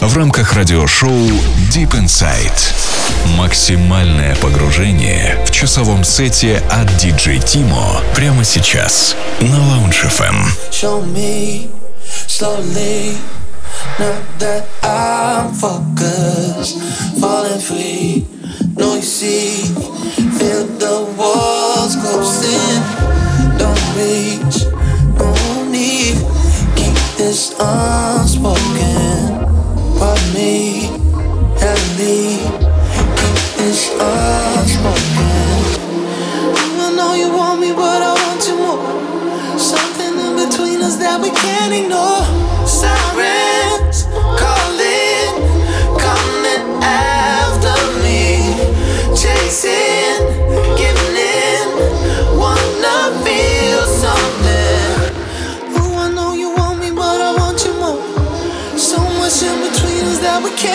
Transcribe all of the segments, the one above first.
в рамках радиошоу Deep Inside. Максимальное погружение в часовом сете от DJ Timo прямо сейчас на Lounge FM. Show me slowly, now that I'm focused, falling free. No, you see, feel the walls closing. Don't reach, no need, keep this unspoken. Pardon me, keep this unspoken. I know you want me, but I want you more. Something in between us that we can't ignore. Sirens calling, coming after me, chasing,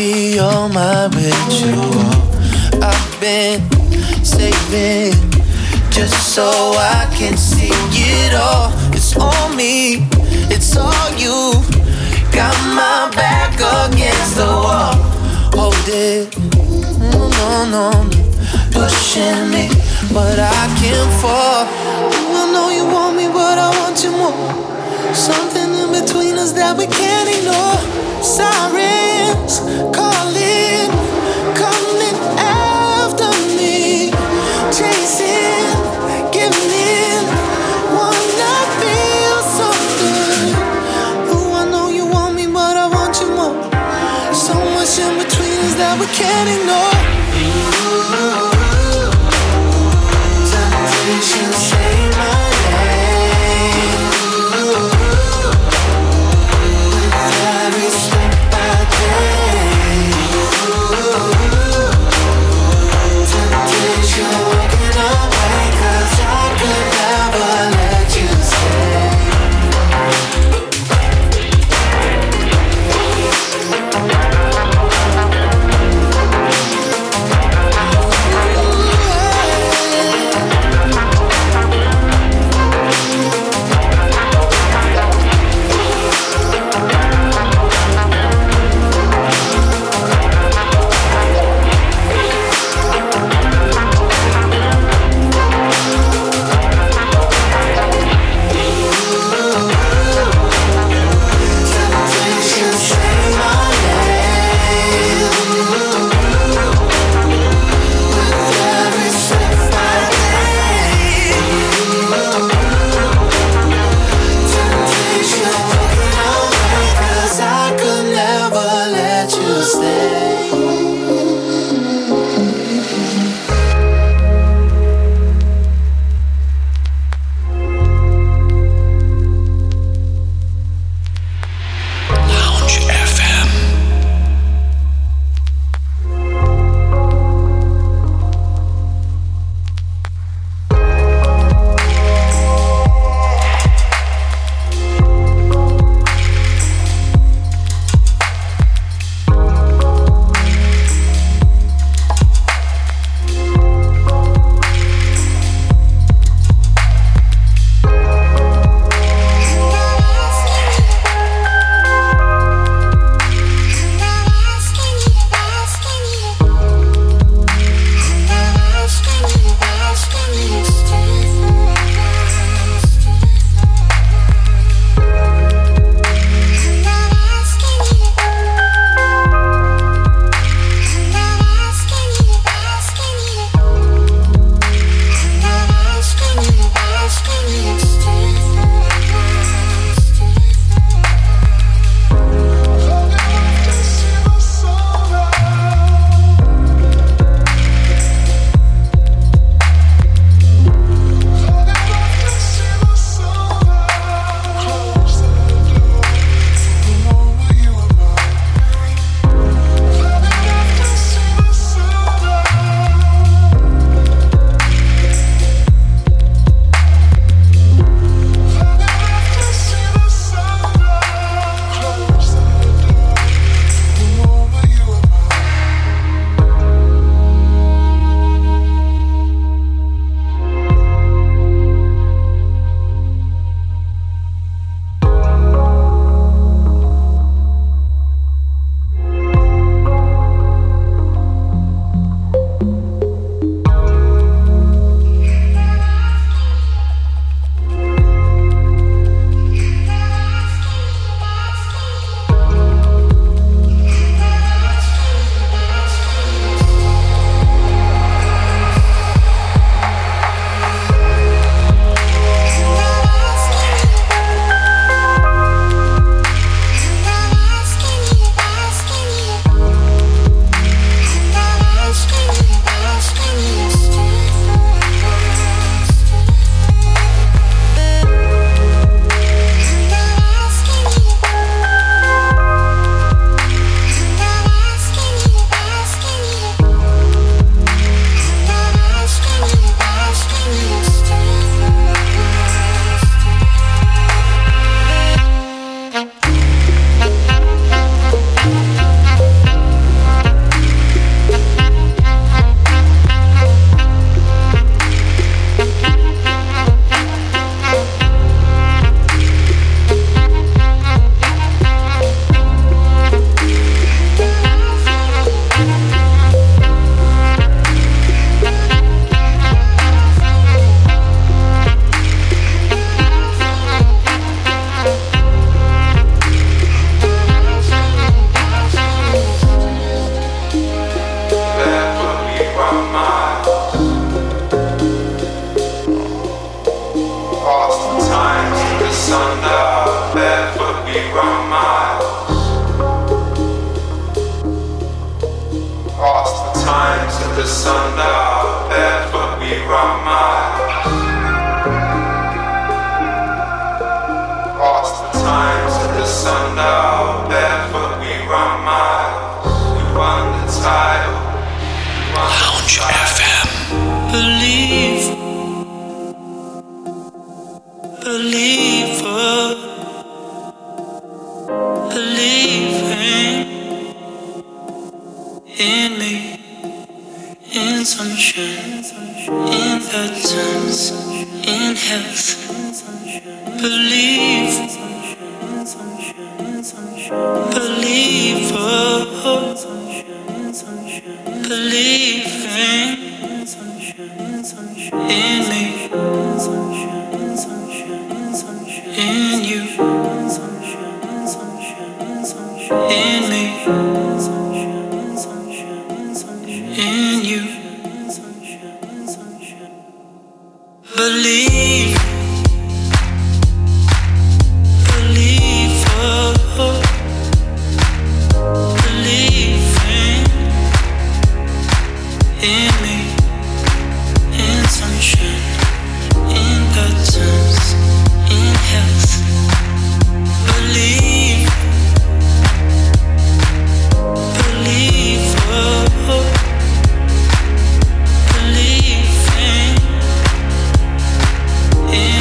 You're my ritual. I've been saving just so I can see it all. It's on me, it's all you. Got my back against the wall. Hold it, no, no, no. Pushing me, but I can't fall. I know you want me, but I want you more. Something in between us that we can't ignore. Sirens calling, in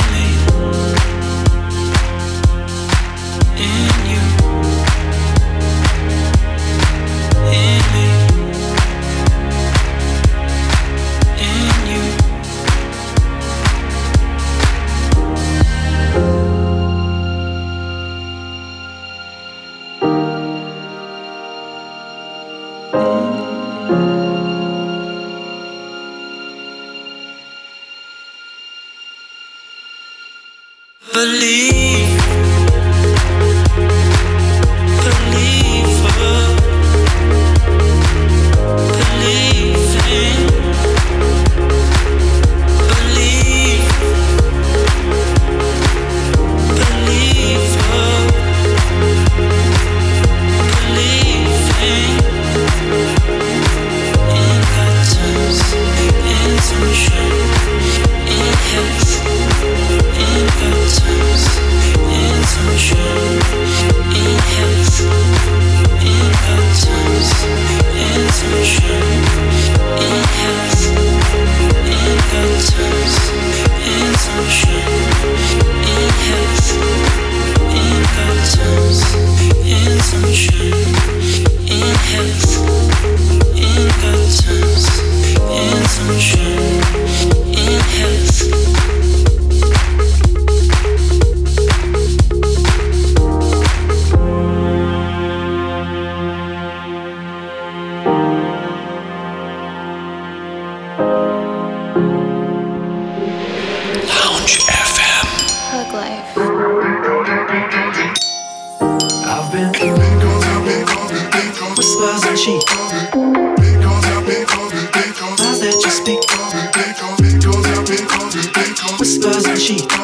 words and she Because I've been calls me Because Lies that you Because Because I've been Because Whispers and she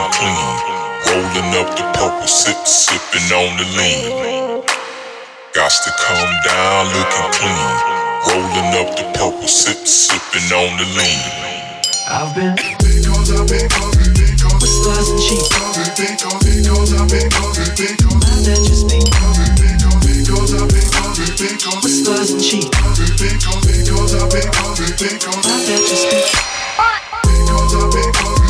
Rolling up the purple, sip, sipping on the lean. Got to come down looking clean. Rolling up the purple, sip, sipping on the lean. I've been because I've been with slugs and cheap. Because I've been that just me. Because I've been with slugs and cheap. Because I've been that just me. Because I've been with slugs and cheap. Because I've been that just me. Because I've been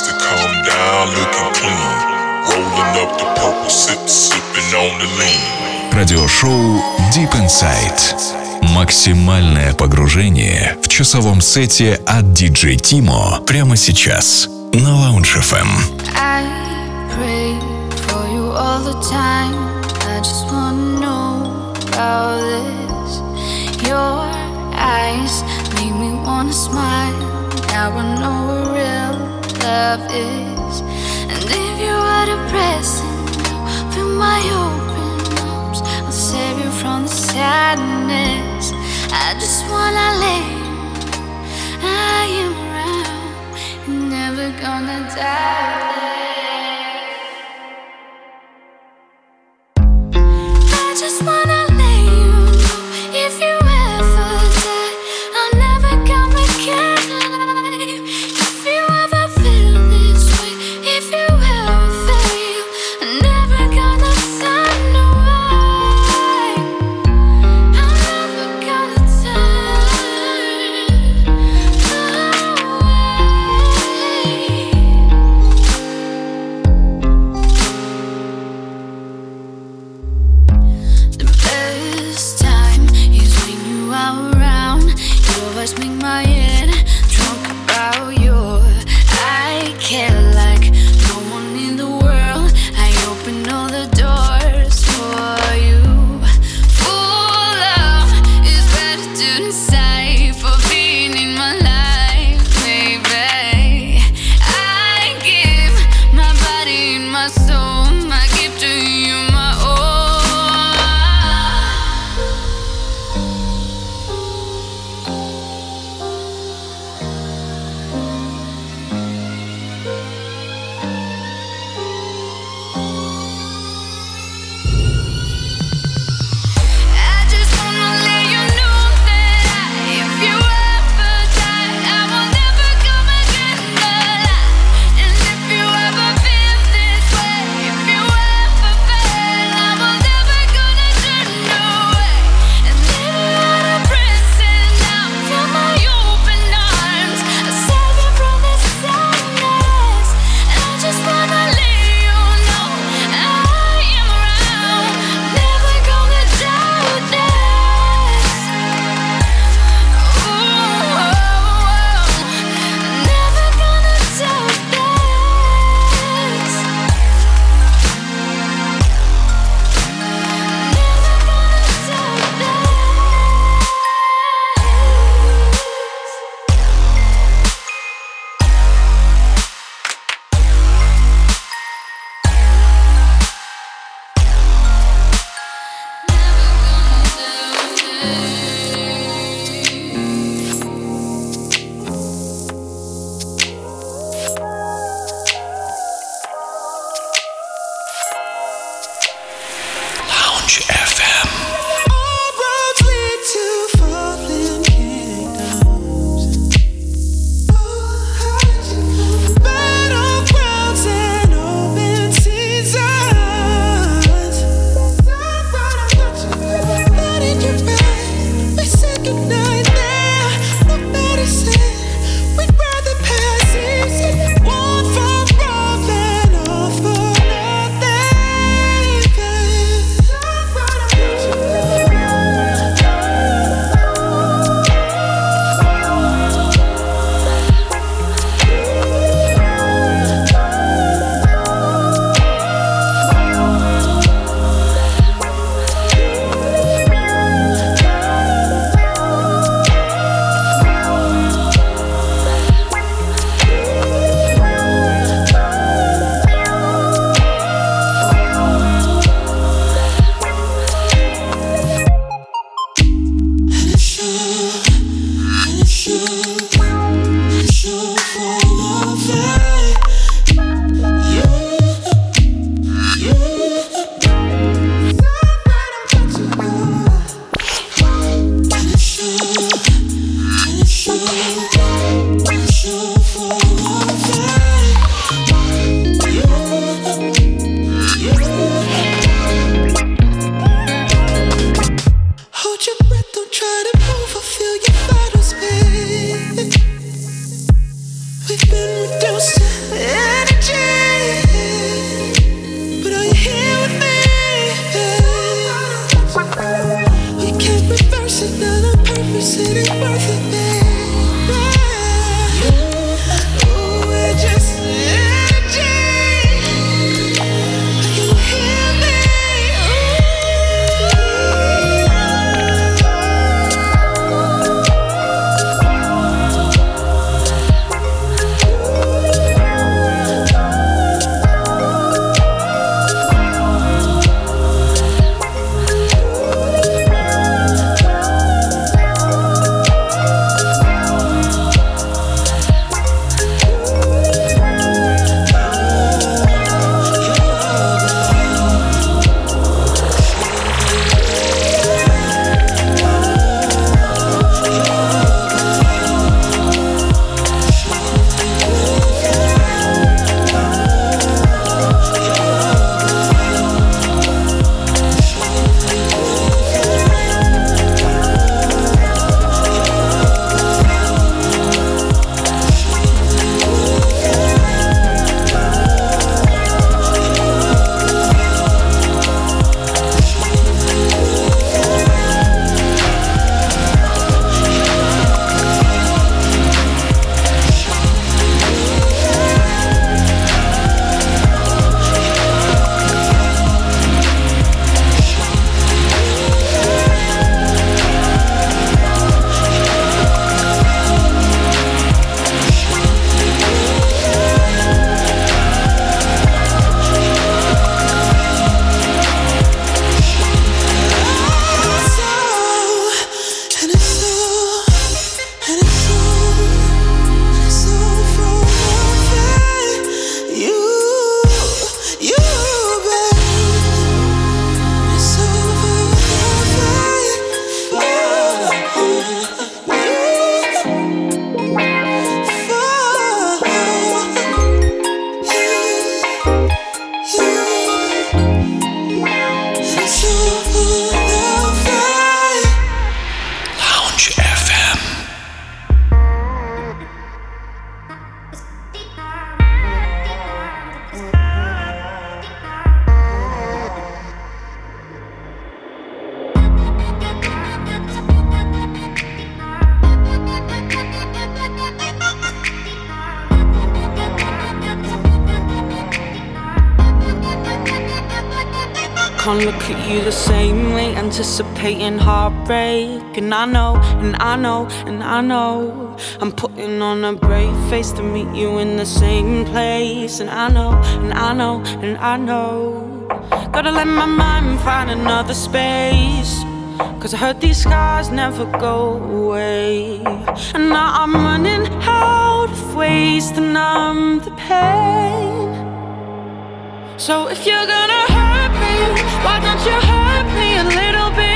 Got to come down looking clean. Rolling up the purple, sip, sipping on the lean. Радиошоу Deep Inside. Максимальное погружение в часовом сете от DJ Timo прямо сейчас на Lounge FM. I pray for you all the time. I just wanna know about this. Your eyes make me wanna smile. Now I know what real love is. And if you are depressing, open my open arms. I'll save you from the sadness. I just wanna lay I am around. You're never gonna die. Anticipating heartbreak. And I know, and I know, and I know. I'm putting on a brave face to meet you in the same place. And I know, and I know, and I know. Gotta let my mind find another space. Cause I heard these scars never go away. And now I'm running out of ways to numb the pain. So if you're gonna hurt me, why don't you hurt me a little bit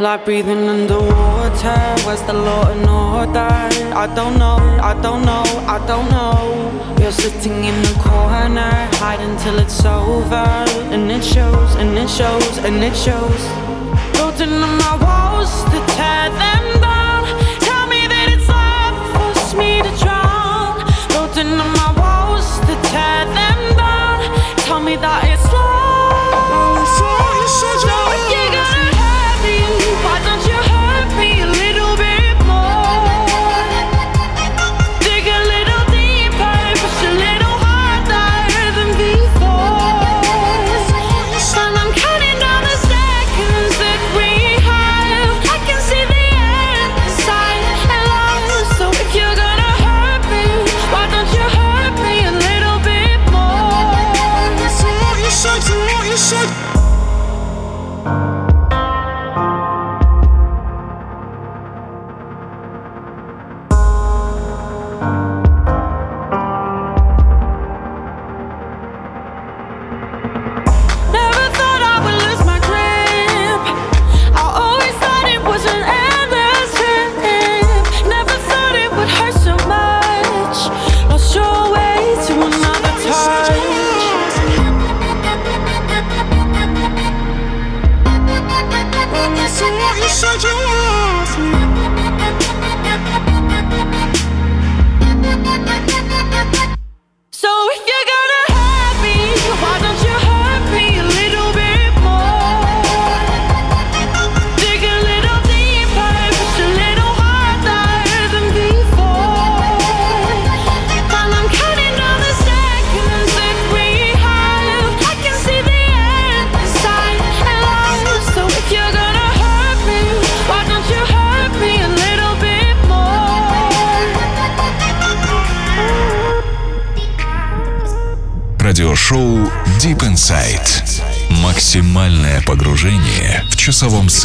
Like breathing underwater, where's the law and order? I don't know, I don't know, I don't know. You're sitting in the corner, hiding till it's over. And it shows, and it shows, and it shows. Building on my walls to tear them down. Tell me that it's love, force me to drown. Building on my walls to tear them down. Tell me that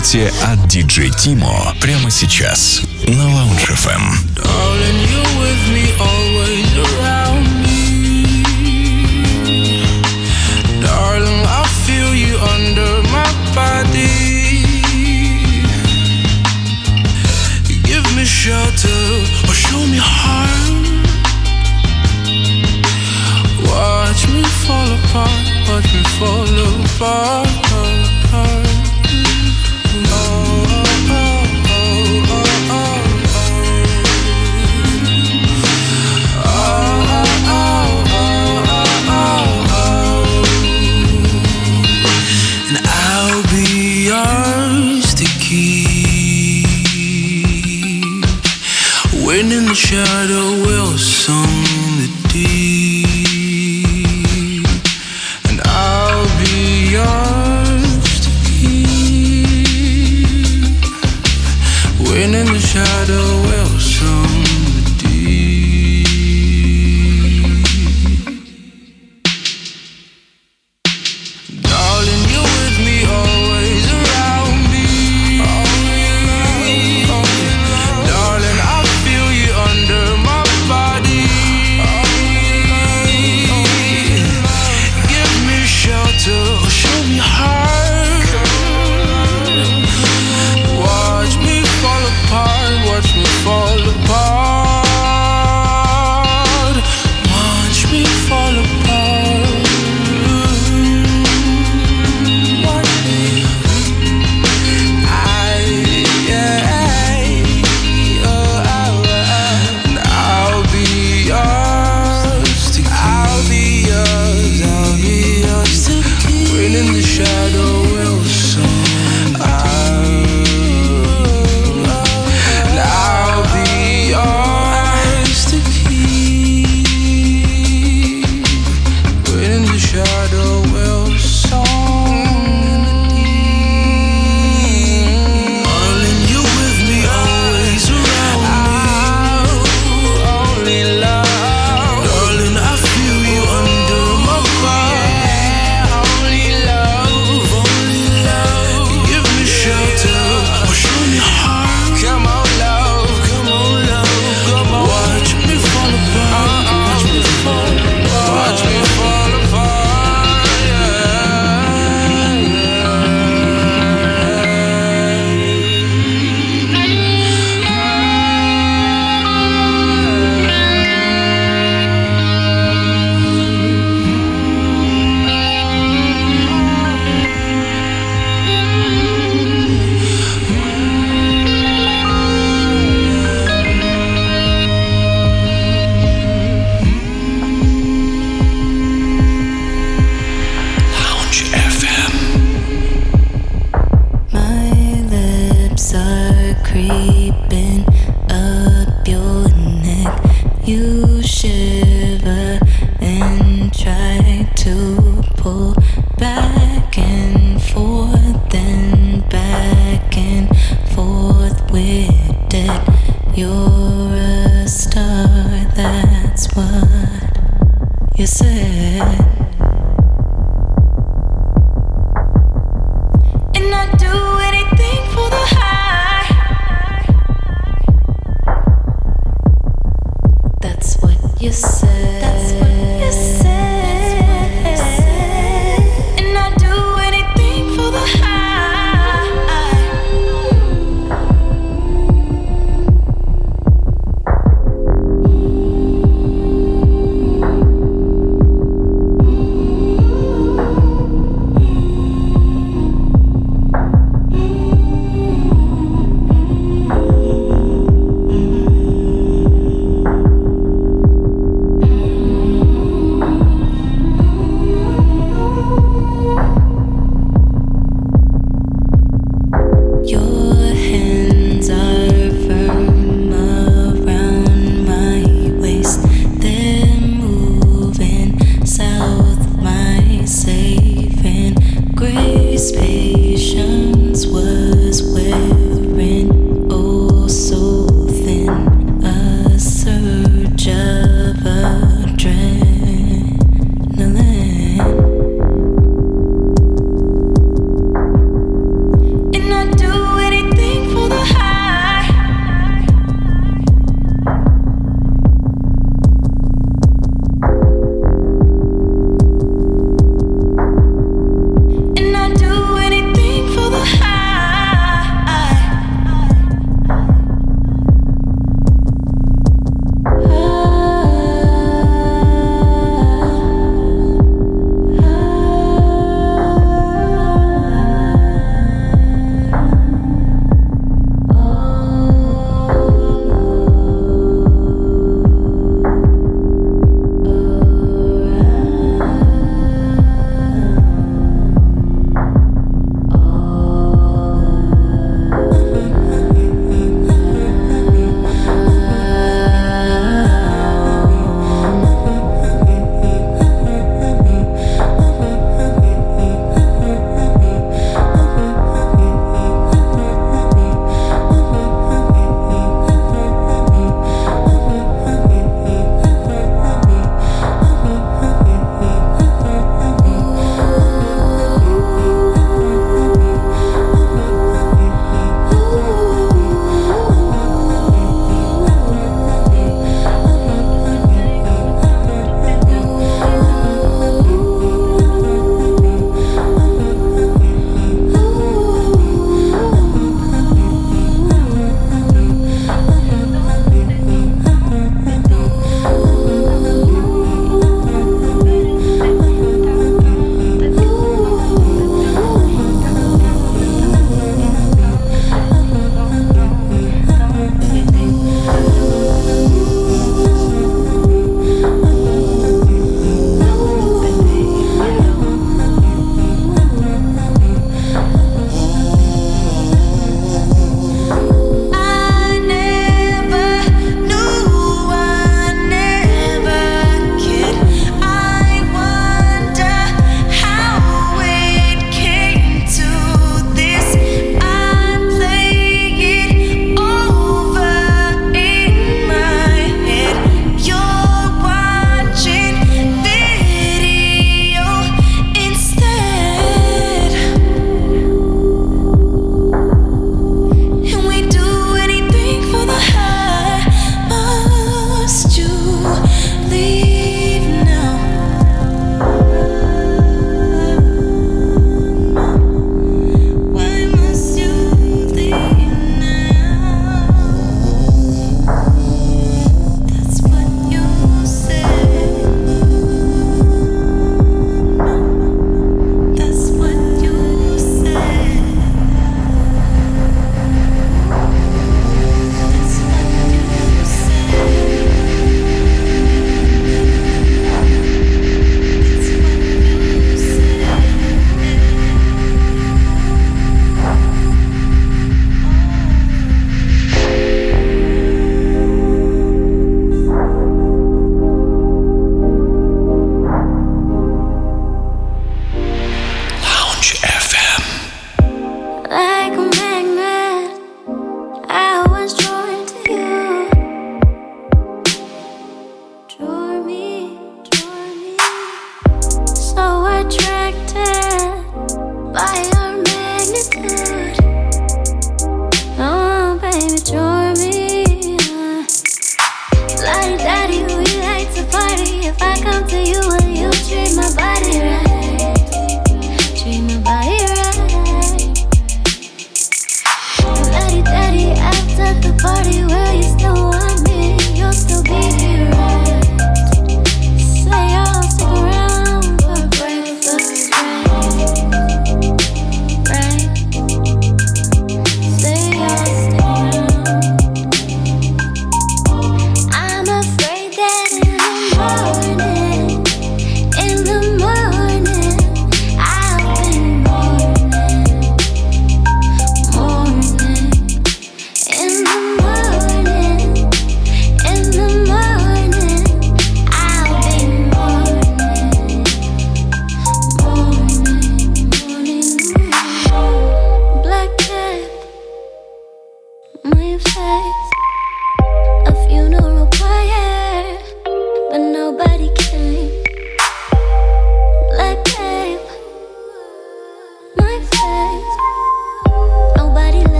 сете от DJ Timo прямо сейчас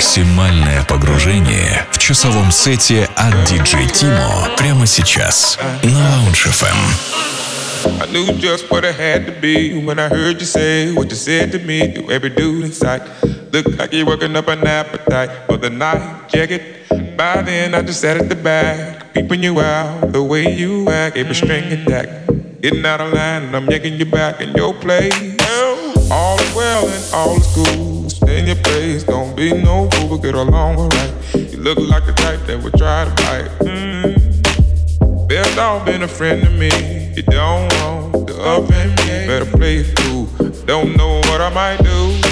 Максимальное погружение в часовом сете от DJ Timo прямо сейчас на Lounge FM. I knew just what it had to be when I heard you say what you said to me to every dude in sight. Look like you're working up an appetite for the night. It. By then, I just sat at the back, peeping you out the way you act, every string attack. Getting out of line, and I'm yanking you back in your place. All well and all is cool. Stay in your place, don't be no fool, but get along alright. You look like the type that would try to bite. Mm. Best off been a friend to me. You don't want the up and me. Better play it cool. Don't know what I might do.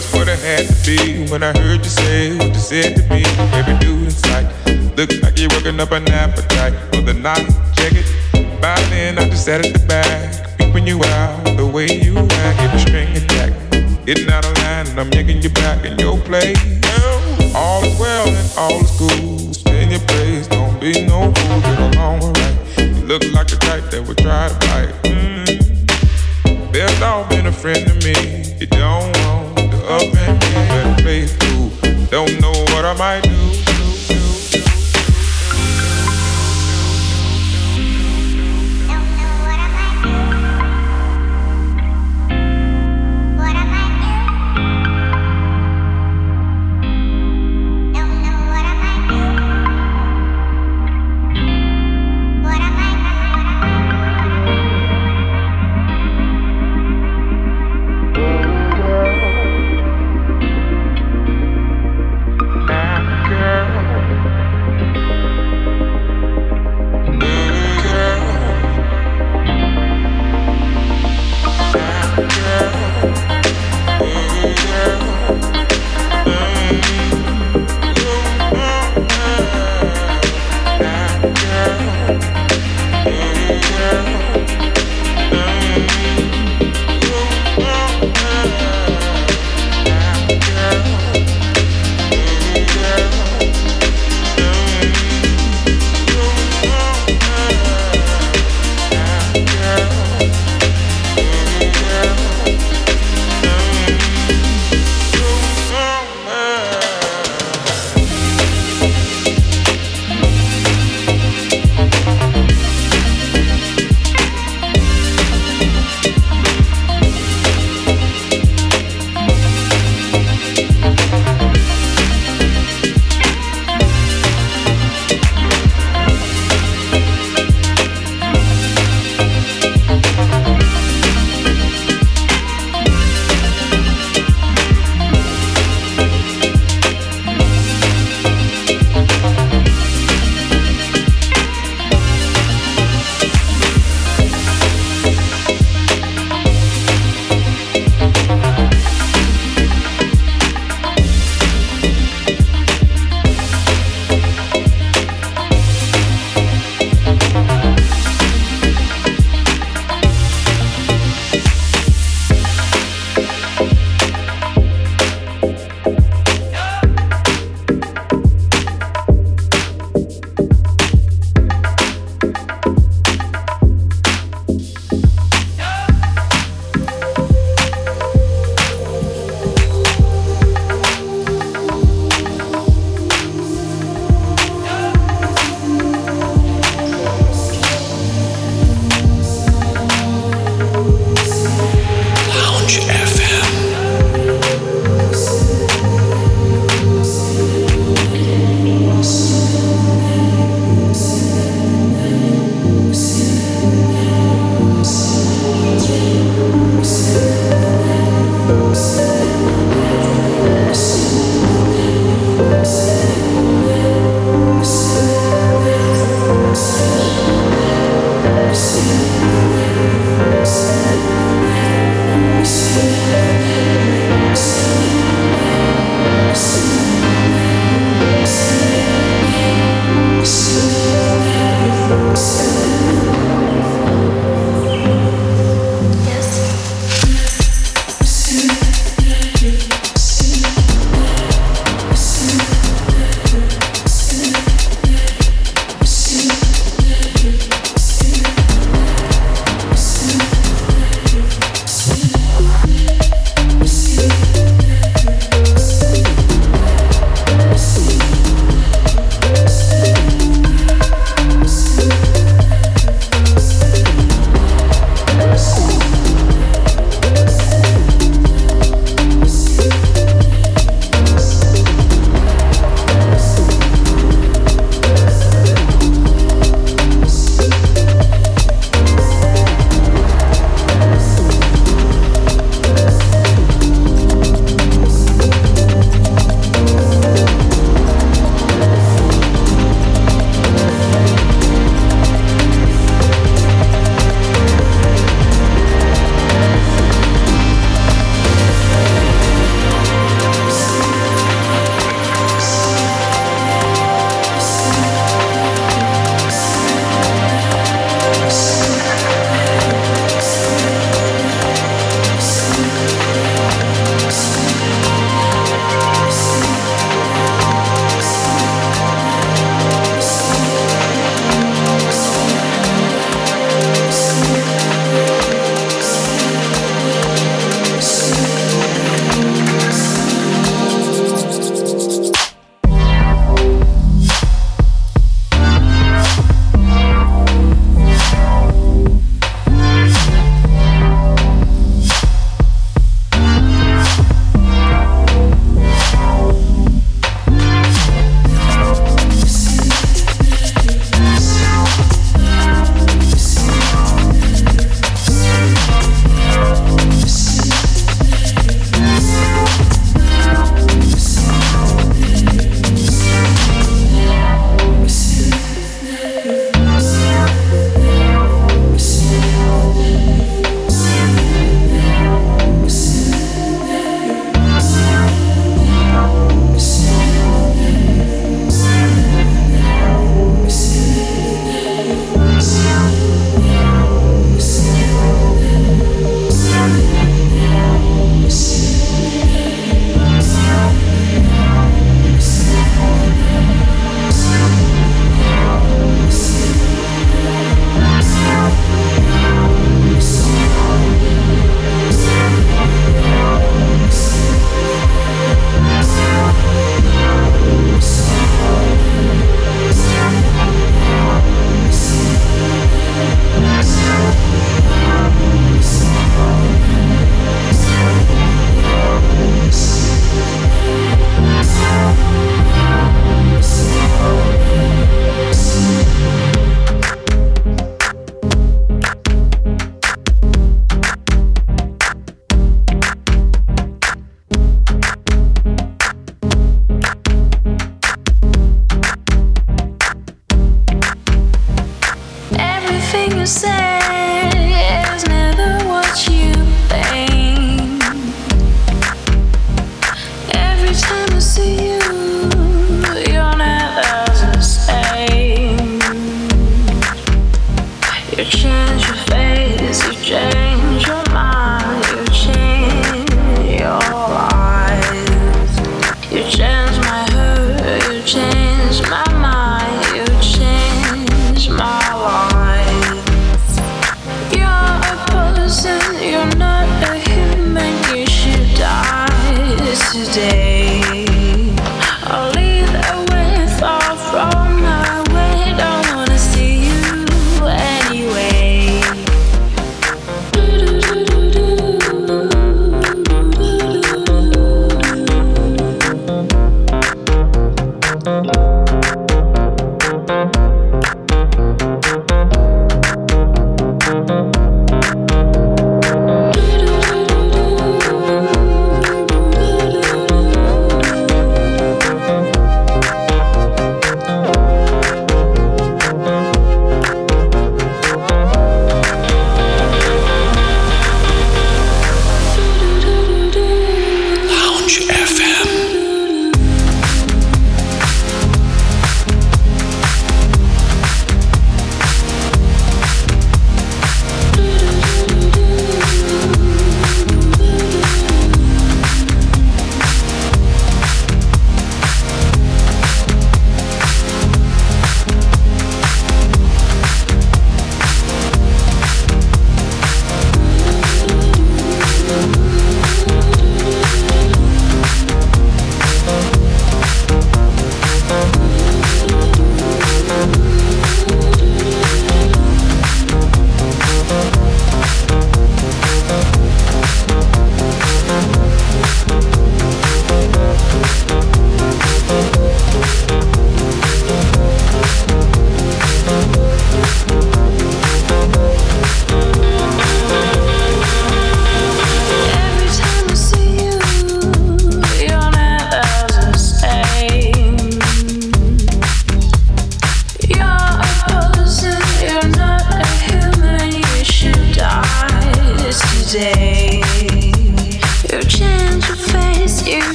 Just what I had to be when I heard you say what you said to me. Every dude in sight look like you're working up an appetite for the night. Check it. By then I just sat at the back, peeping you out the way you act, every string attack. Getting out of line and I'm yanking you back in your place. All is well and all is cool. Stay in your place, don't be no fool. Get along alright. You look like the type that would try to fight. Mm. Best off been a friend to me. You don't Don't know what I might do.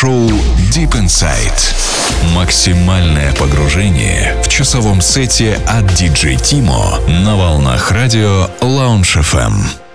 Радиошоу Deep Inside. Максимальное погружение в часовом сете от DJ Timo на волнах радио Lounge FM.